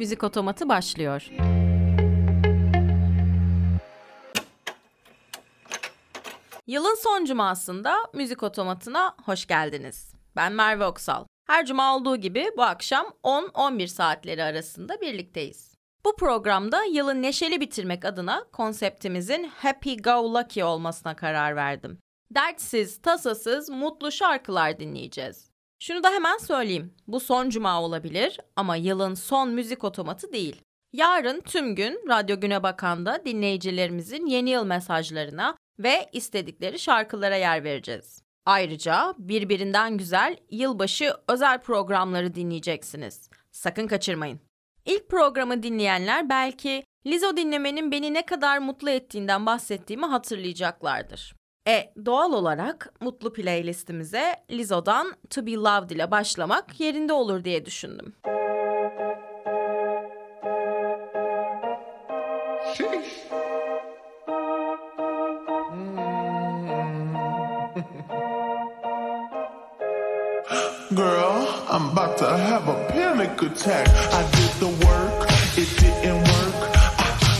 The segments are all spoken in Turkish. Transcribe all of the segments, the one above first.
Müzik Otomatı başlıyor. Yılın son cumasında Müzik Otomatı'na hoş geldiniz. Ben Merve Oksal. Her cuma olduğu gibi bu akşam 10-11 saatleri arasında birlikteyiz. Bu programda yılı neşeli bitirmek adına konseptimizin Happy Go Lucky olmasına karar verdim. Dertsiz, tasasız, mutlu şarkılar dinleyeceğiz. Şunu da hemen söyleyeyim. Bu son cuma olabilir ama yılın son müzik otomatı değil. Yarın tüm gün Radyo Güne Bakan'da dinleyicilerimizin yeni yıl mesajlarına ve istedikleri şarkılara yer vereceğiz. Ayrıca birbirinden güzel yılbaşı özel programları dinleyeceksiniz. Sakın kaçırmayın. İlk programı dinleyenler belki Lizo dinlemenin beni ne kadar mutlu ettiğinden bahsettiğimi hatırlayacaklardır. E doğal olarak mutlu playlistimize Lizzo'dan To Be Loved ile başlamak yerinde olur diye düşündüm. Girl, I'm about to have a panic attack. I did the work, it didn't work. Ah,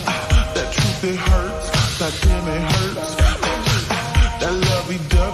ah, that truth, it hurts. That damn, it hurts.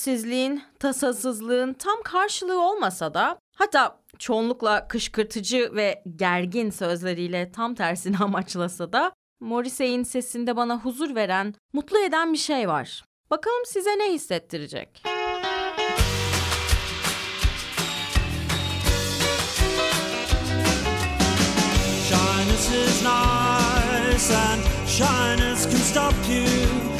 Smiths dertsizliğin, tasasızlığın tam karşılığı olmasa da hatta çoğunlukla kışkırtıcı ve gergin sözleriyle tam tersini amaçlasa da Morrissey'in sesinde bana huzur veren, mutlu eden bir şey var. Bakalım size ne hissettirecek? Shyness is nice and shyness can stop you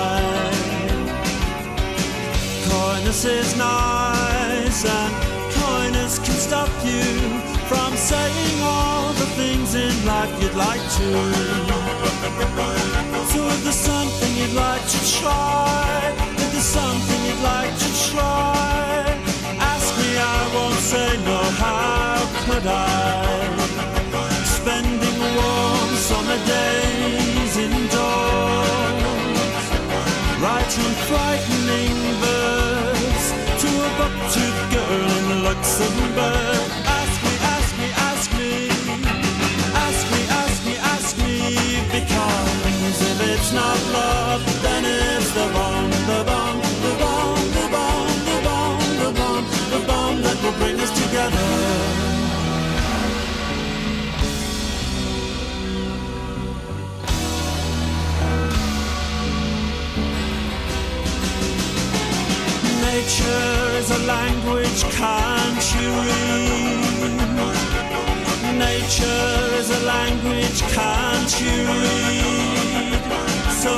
Coyness is nice and coyness can stop you from saying all the things in life you'd like to. So if there's something you'd like to try, if there's something you'd like to try, ask me, I won't say no, how could I? Spending warm summer days indoors, frightening verse to buck-toothed girl in Luxembourg. Ask me, ask me, ask me, ask me, ask me, ask me, because if it's not love, a language, can't you read? Nature is a language, can't you read? So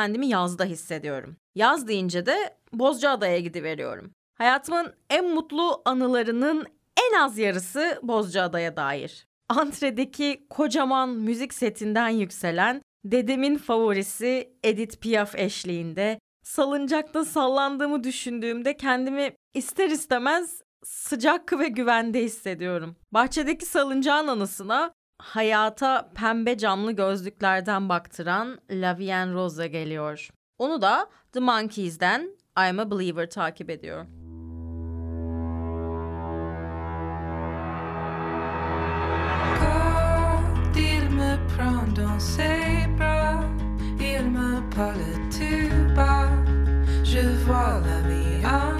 kendimi yazda hissediyorum. Yaz deyince de Bozcaada'ya gidiveriyorum. Hayatımın en mutlu anılarının en az yarısı Bozcaada'ya dair. Antre'deki kocaman müzik setinden yükselen dedemin favorisi Edith Piaf eşliğinde salıncakta sallandığımı düşündüğümde kendimi ister istemez sıcak ve güvende hissediyorum. Bahçedeki salıncağın anısına hayata pembe camlı gözlüklerden baktıran La Vie en Rose geliyor. Onu da The Monkeys'den I'm a Believer takip ediyor. Je vois la vie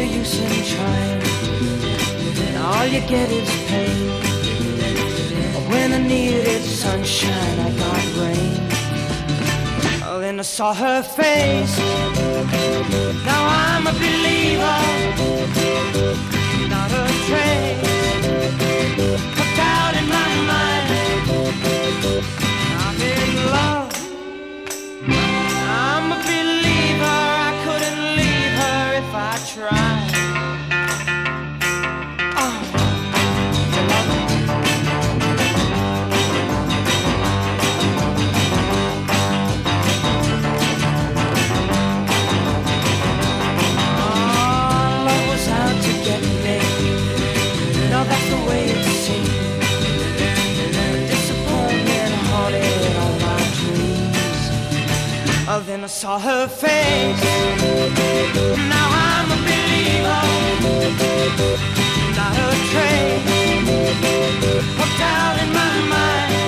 The use in trying? And all you get is pain. When I needed sunshine, I got rain. Oh, then I saw her face. Now I'm a believer, not a trace of doubt in my mind. I'm in love. Oh, then I saw her face. Now I'm a believer. Not a trace of doubt in my mind.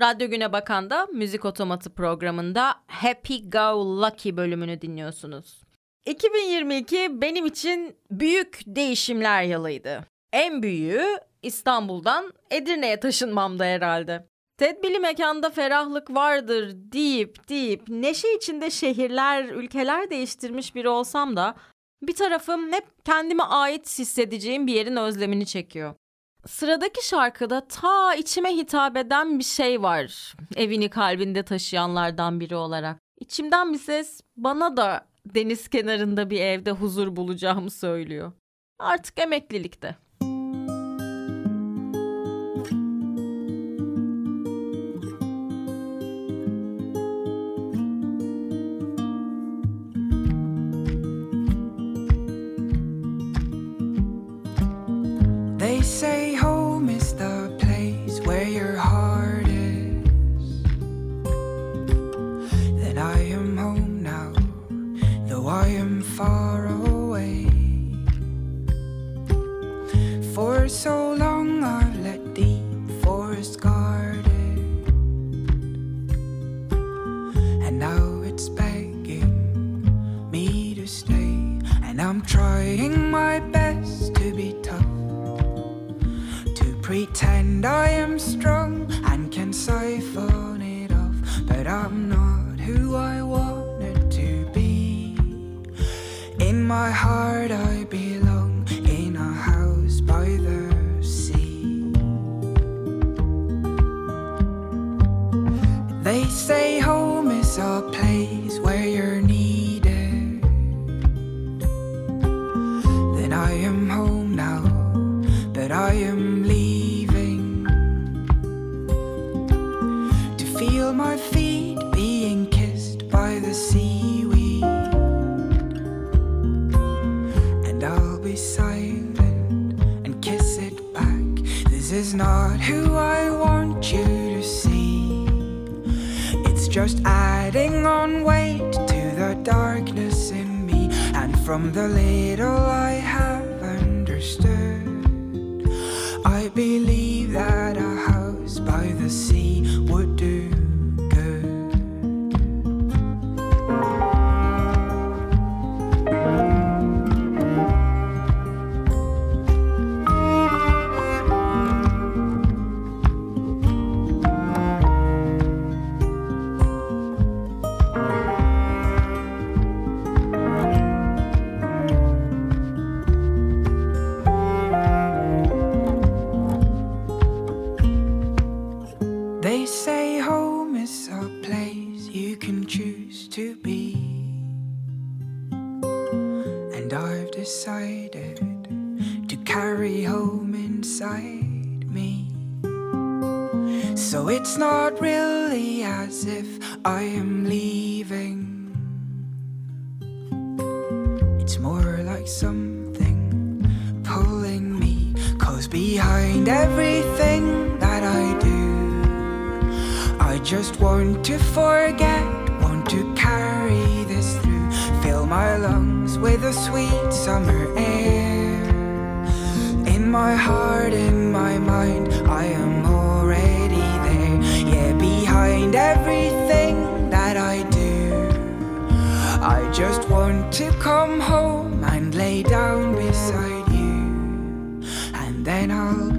Radyo Güne Bakan'da Müzik Otomatı programında Happy Go Lucky bölümünü dinliyorsunuz. 2022 benim için büyük değişimler yılıydı. En büyüğü İstanbul'dan Edirne'ye taşınmamda herhalde. Tedbili mekanda ferahlık vardır deyip deyip neşe içinde şehirler, ülkeler değiştirmiş biri olsam da bir tarafım hep kendime ait hissedeceğim bir yerin özlemini çekiyor. Sıradaki şarkıda ta içime hitap eden bir şey var. Evini kalbinde taşıyanlardan biri olarak. İçimden bir ses bana da deniz kenarında bir evde huzur bulacağımı söylüyor. Artık emeklilikte. Say home is the place where your heart is. That I am home now, though I am far away. For so long I've let deep forest guard it, and now it's begging me to stay. And I'm trying my best pretend I am strong and can siphon it off, but I'm not who I wanted to be. In my heart, from the little Not really as if I am leaving. It's more like something pulling me. Cause behind everything that I do, I just want to forget, want to carry this through. Fill my lungs with the sweet summer air. In my heart, in my mind, I am everything that I do, I just want to come home and lay down beside you. And then I'll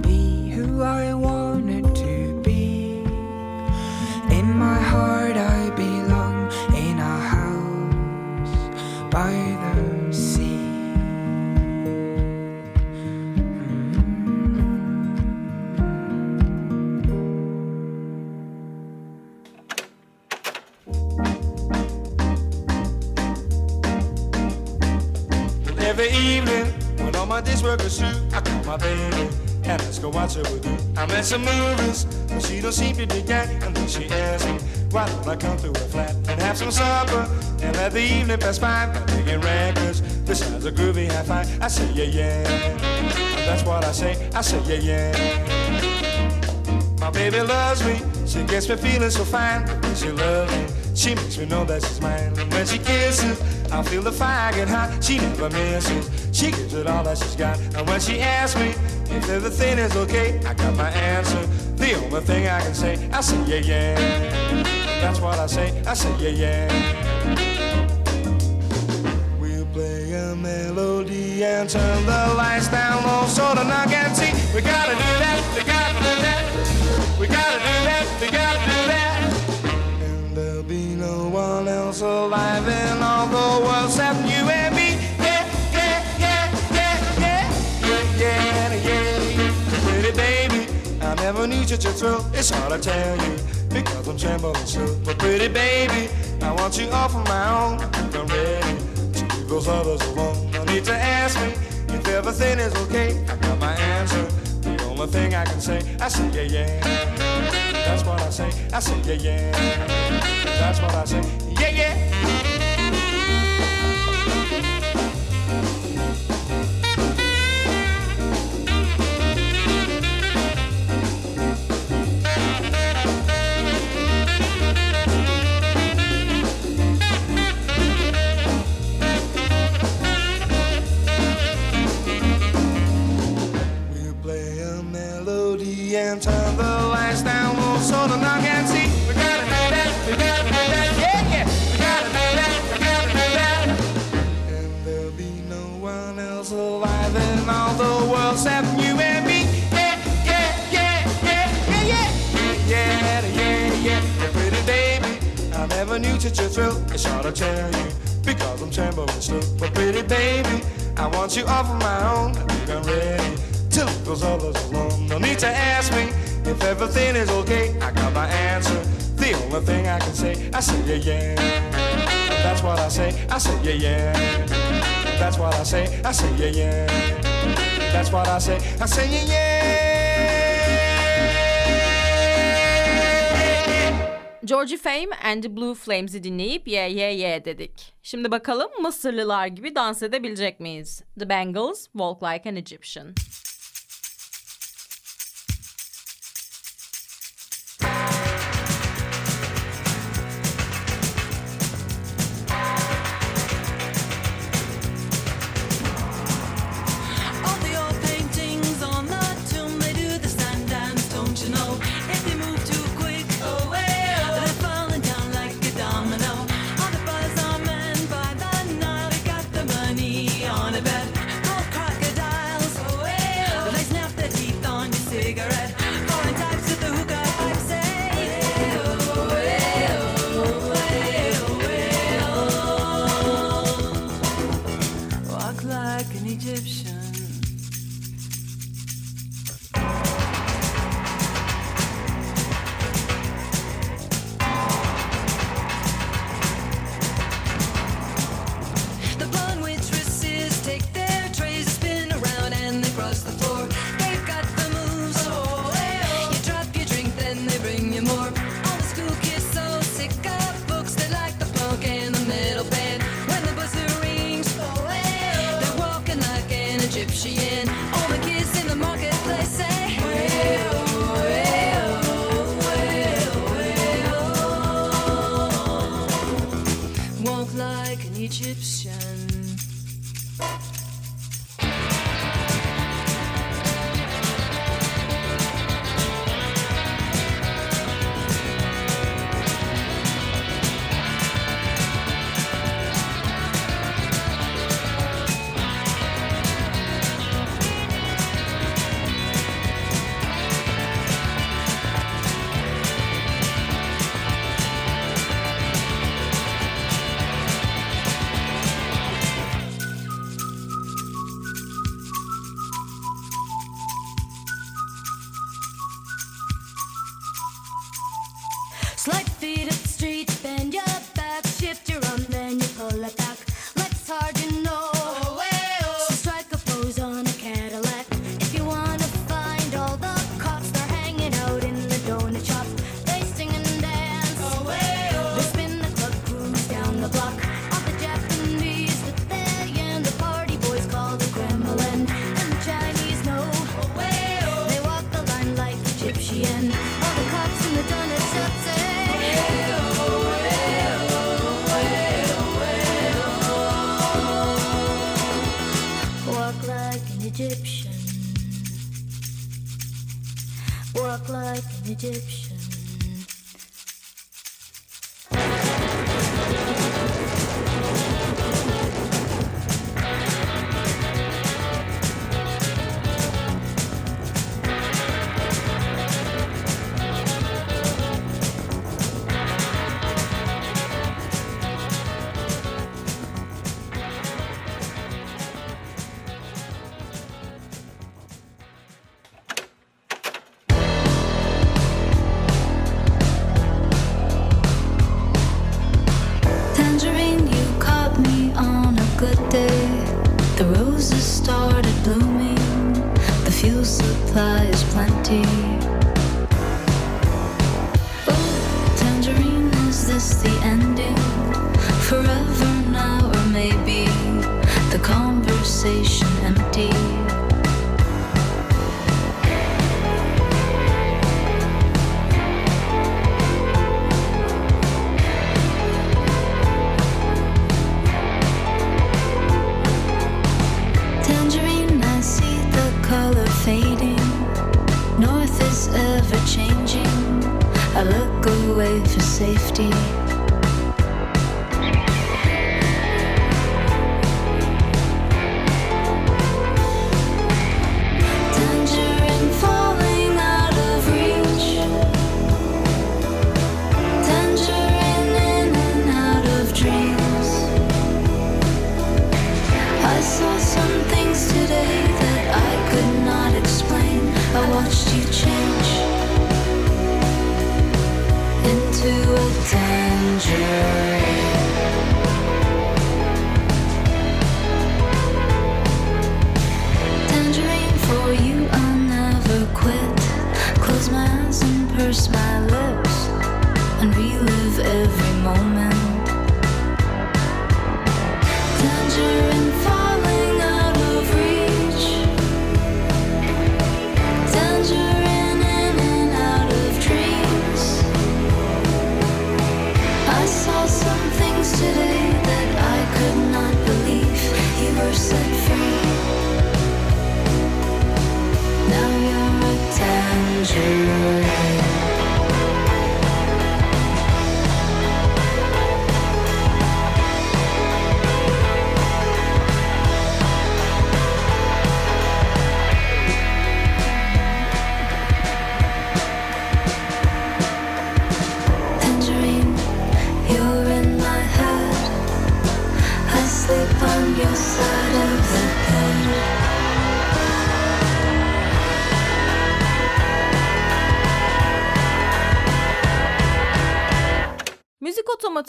days work is through, I call my baby and let's go watch her with you. I'm at some movies, but she don't seem to dig that. And then she asks me, why don't I come to her flat and have some supper and let the evening pass by? by Picking records, this sounds a groovy high five. I say, yeah, yeah. That's what I say, I say, yeah, yeah. My baby loves me, she gets me feeling so fine. She loves me, she makes me know that she's mine. And when she kisses, I feel the fire get hot. She never misses, she gives it all that she's got. And when she asks me if everything is okay, I got my answer. The only thing I can say, I say, yeah, yeah. That's what I say, I say, yeah, yeah. We'll play a melody and turn the lights down low so the knock and see. We gotta do that, we gotta do that. We gotta do that, thrill. It's hard to tell you because I'm trembling so. But pretty baby, I want you all for my own. I'm ready to leave those others alone. No need to ask me if everything is okay. I got my answer. The only thing I can say, I say yeah yeah. That's what I say. I say yeah yeah. That's what I say. Never knew such a thrill. It's hard to tell you because I'm trembling still. But pretty baby, I want you all for my own. I think I'm ready to leave those others alone. No need to ask me if everything is okay. I got my answer. The only thing I can say, I say yeah yeah. That's what I say. I say yeah yeah. That's what I say. I say yeah yeah. That's what I say. I say yeah yeah. Georgie Fame and the Blue Flames'i dinleyip ye ye ye dedik. Şimdi bakalım Mısırlılar gibi dans edebilecek miyiz? The Bangles, Walk Like an Egyptian.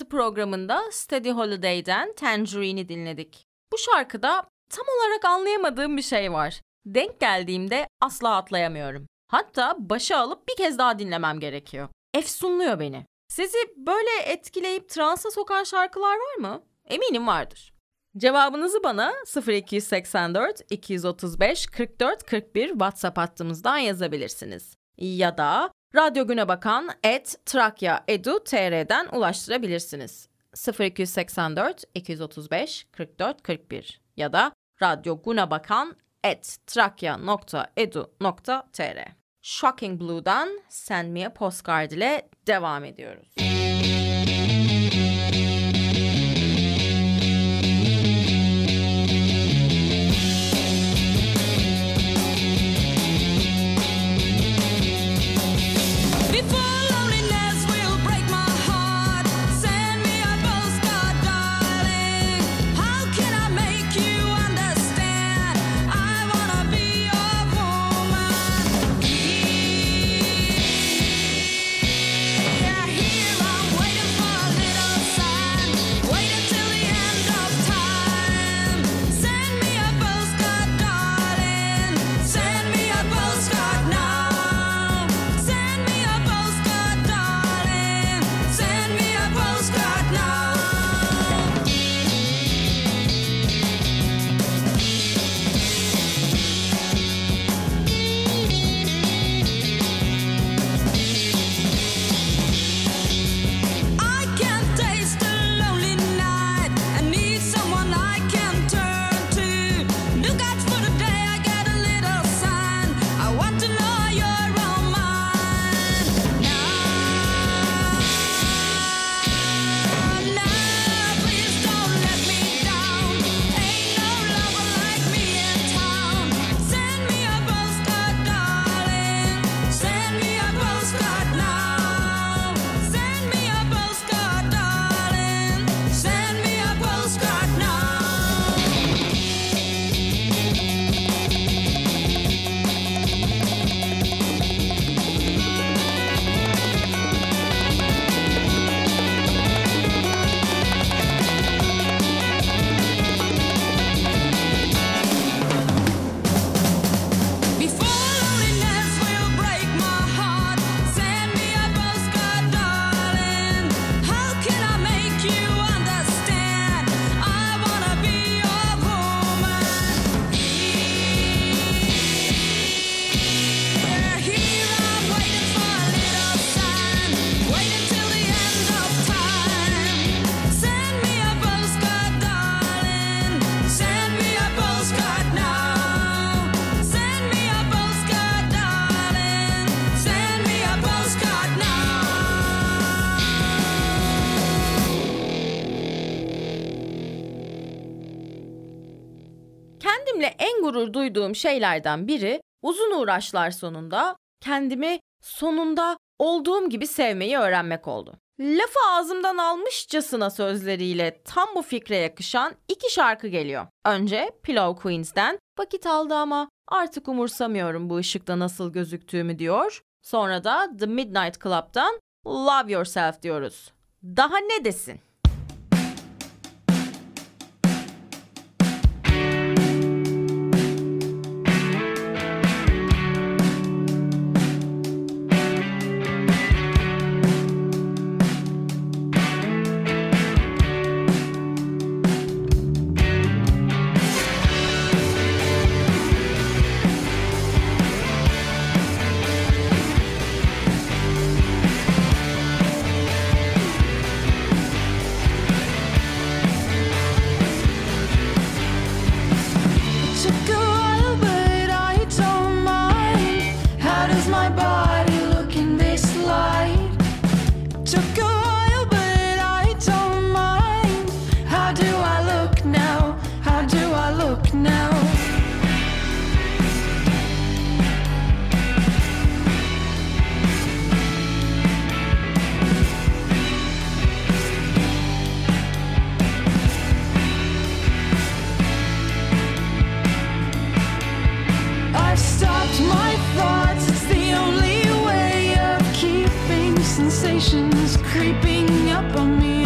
Programında Steady Holiday'den Tangerine'i dinledik. Bu şarkıda tam olarak anlayamadığım bir şey var. Denk geldiğimde asla atlayamıyorum. Hatta başa alıp bir kez daha dinlemem gerekiyor. Efsunluyor beni. Sizi böyle etkileyip transa sokan şarkılar var mı? Eminim vardır. Cevabınızı bana 0284 235 44 41 WhatsApp hattımızdan yazabilirsiniz. Ya da Radyo Güne Bakan et Trakya Edu TR'den ulaştırabilirsiniz. 0284 235 44 41 ya da Radyo Güne Bakan et trakya.edu.tr Shocking Blue'dan Send Me a Postcard ile devam ediyoruz. duyduğum şeylerden biri uzun uğraşlar sonunda kendimi sonunda olduğum gibi sevmeyi öğrenmek oldu. Lafı ağzımdan almışçasına sözleriyle tam bu fikre yakışan iki şarkı geliyor. Önce Pillow Queens'den vakit aldı ama artık umursamıyorum bu ışıkta nasıl gözüktüğümü diyor. Sonra da The Midnight Club'dan Love Yourself diyoruz. Daha ne desin? creeping up on me.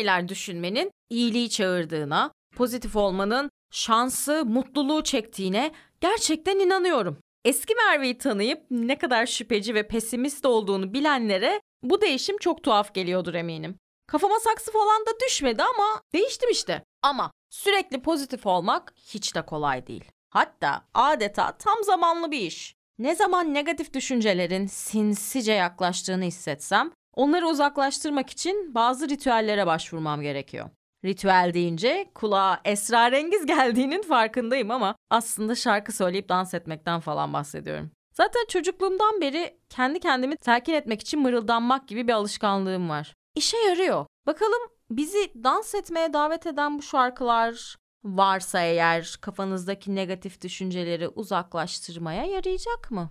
Şeyler düşünmenin iyiliği çağırdığına, pozitif olmanın şansı, mutluluğu çektiğine gerçekten inanıyorum. Eski Merve'yi tanıyıp ne kadar şüpheci ve pesimist olduğunu bilenlere bu değişim çok tuhaf geliyordur eminim. Kafama saksı falan da düşmedi ama değiştim işte. Ama sürekli pozitif olmak hiç de kolay değil. Hatta adeta tam zamanlı bir iş. Ne zaman negatif düşüncelerin sinsice yaklaştığını hissetsem, onları uzaklaştırmak için bazı ritüellere başvurmam gerekiyor. Ritüel deyince kulağa esrarengiz geldiğinin farkındayım ama aslında şarkı söyleyip dans etmekten falan bahsediyorum. Zaten çocukluğumdan beri kendi kendimi telkin etmek için mırıldanmak gibi bir alışkanlığım var. İşe yarıyor. Bakalım bizi dans etmeye davet eden bu şarkılar varsa eğer kafanızdaki negatif düşünceleri uzaklaştırmaya yarayacak mı?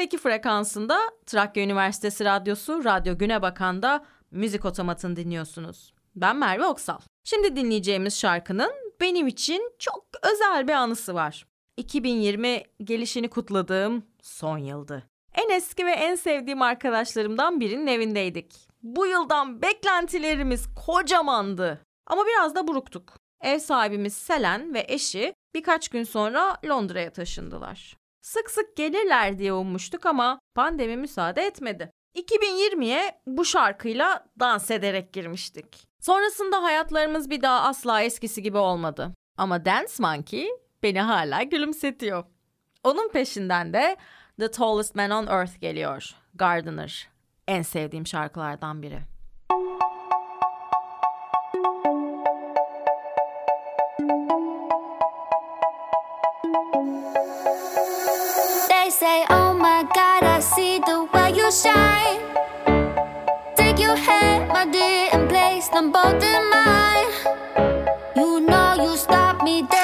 ...106.2 frekansında Trakya Üniversitesi Radyosu Radyo Güne Bakan'da Müzik Otomat'ını dinliyorsunuz. Ben Merve Oksal. Şimdi dinleyeceğimiz şarkının benim için çok özel bir anısı var. 2020 gelişini kutladığım son yıldı. En eski ve en sevdiğim arkadaşlarımdan birinin evindeydik. Bu yıldan beklentilerimiz kocamandı. Ama biraz da buruktuk. Ev sahibimiz Selen ve eşi birkaç gün sonra Londra'ya taşındılar. Sık sık gelirler diye ummuştuk ama pandemi müsaade etmedi. 2020'ye bu şarkıyla dans ederek girmiştik. Sonrasında hayatlarımız bir daha asla eskisi gibi olmadı. Ama Dance Monkey beni hala gülümsetiyor. Onun peşinden de The Tallest Man on Earth geliyor. Gardener. En sevdiğim şarkılardan biri. See the way you shine. Take your hand, my dear, and place them both in mine. You know you stopped me there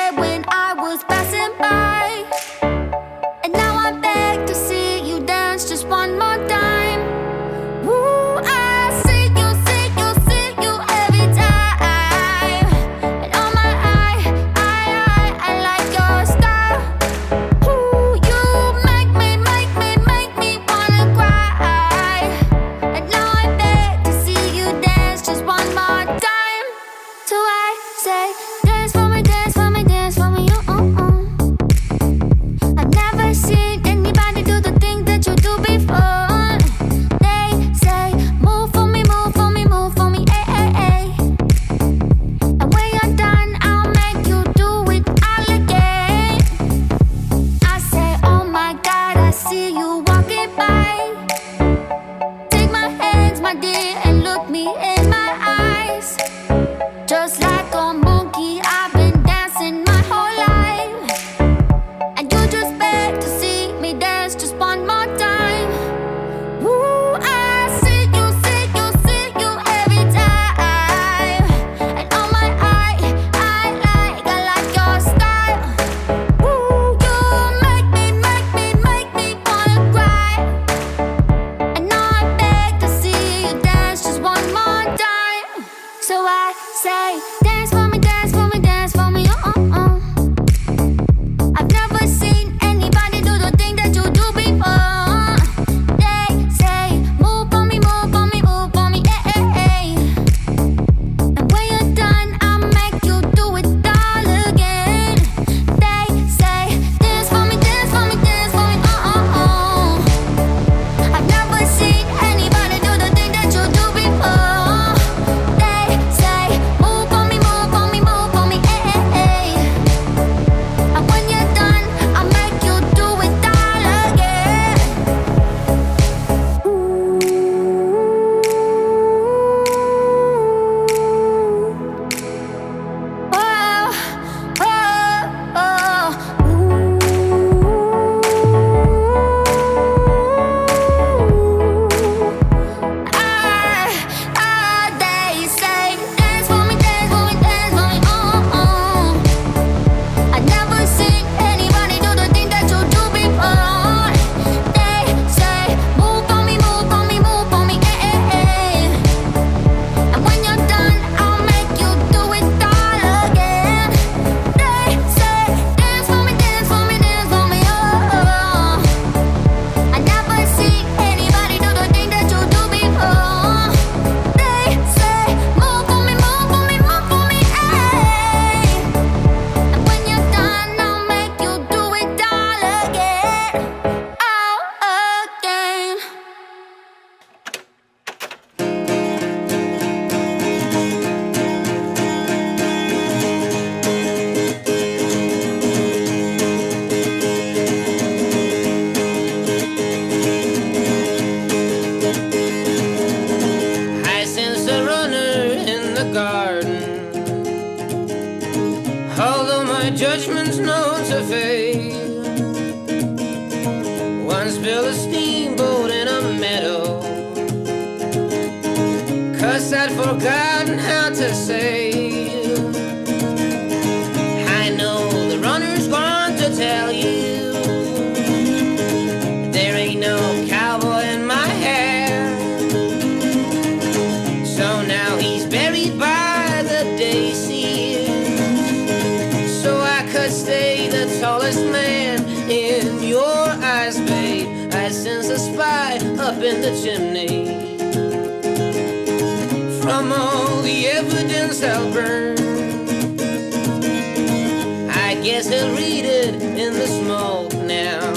old now.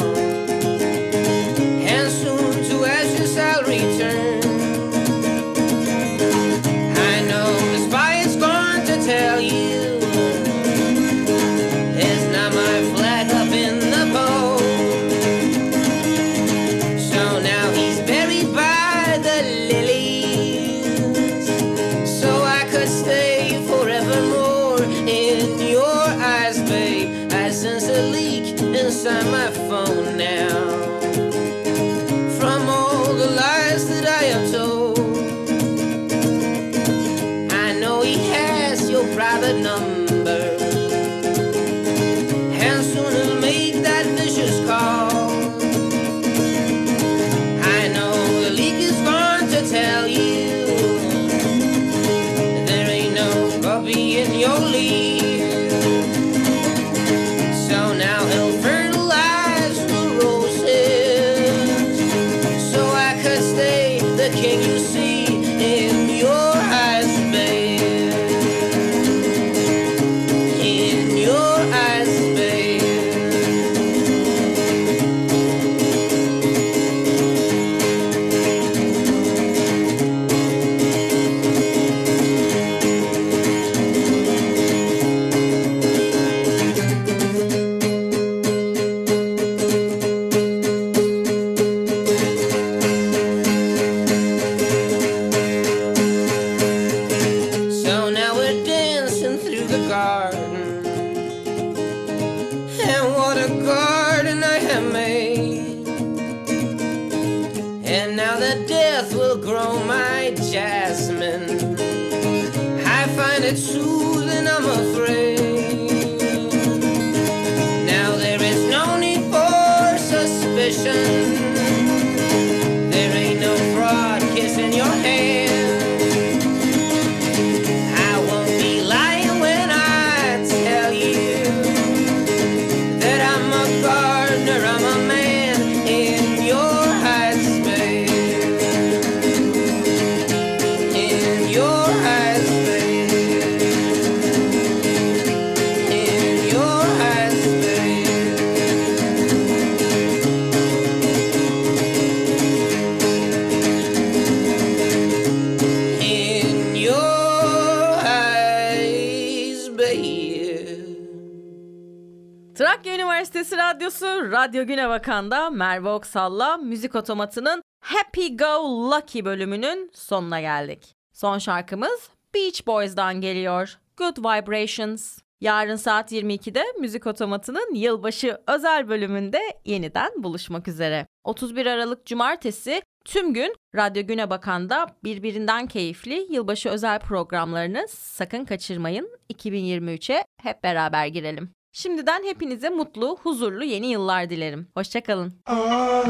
Cumartesi Radyosu Radyo Güne Bakan'da Merve Oksal'la Müzik Otomatı'nın Happy Go Lucky bölümünün sonuna geldik. Son şarkımız Beach Boys'dan geliyor. Good Vibrations. Yarın saat 22'de Müzik Otomatı'nın yılbaşı özel bölümünde yeniden buluşmak üzere. 31 Aralık Cumartesi tüm gün Radyo Güne Bakan'da birbirinden keyifli yılbaşı özel programlarını sakın kaçırmayın. 2023'e hep beraber girelim. Şimdiden hepinize mutlu, huzurlu yeni yıllar dilerim. Hoşçakalın. Ah,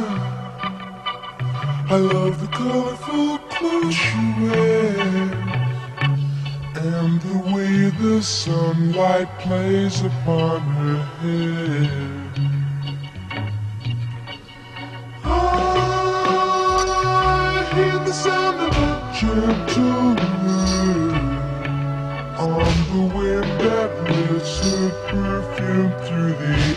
and the way the sunlight plays upon her hair. Ah, I hear the sound of a gentle. I'm the wind that lifts her perfume through the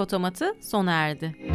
otomatı sona erdi.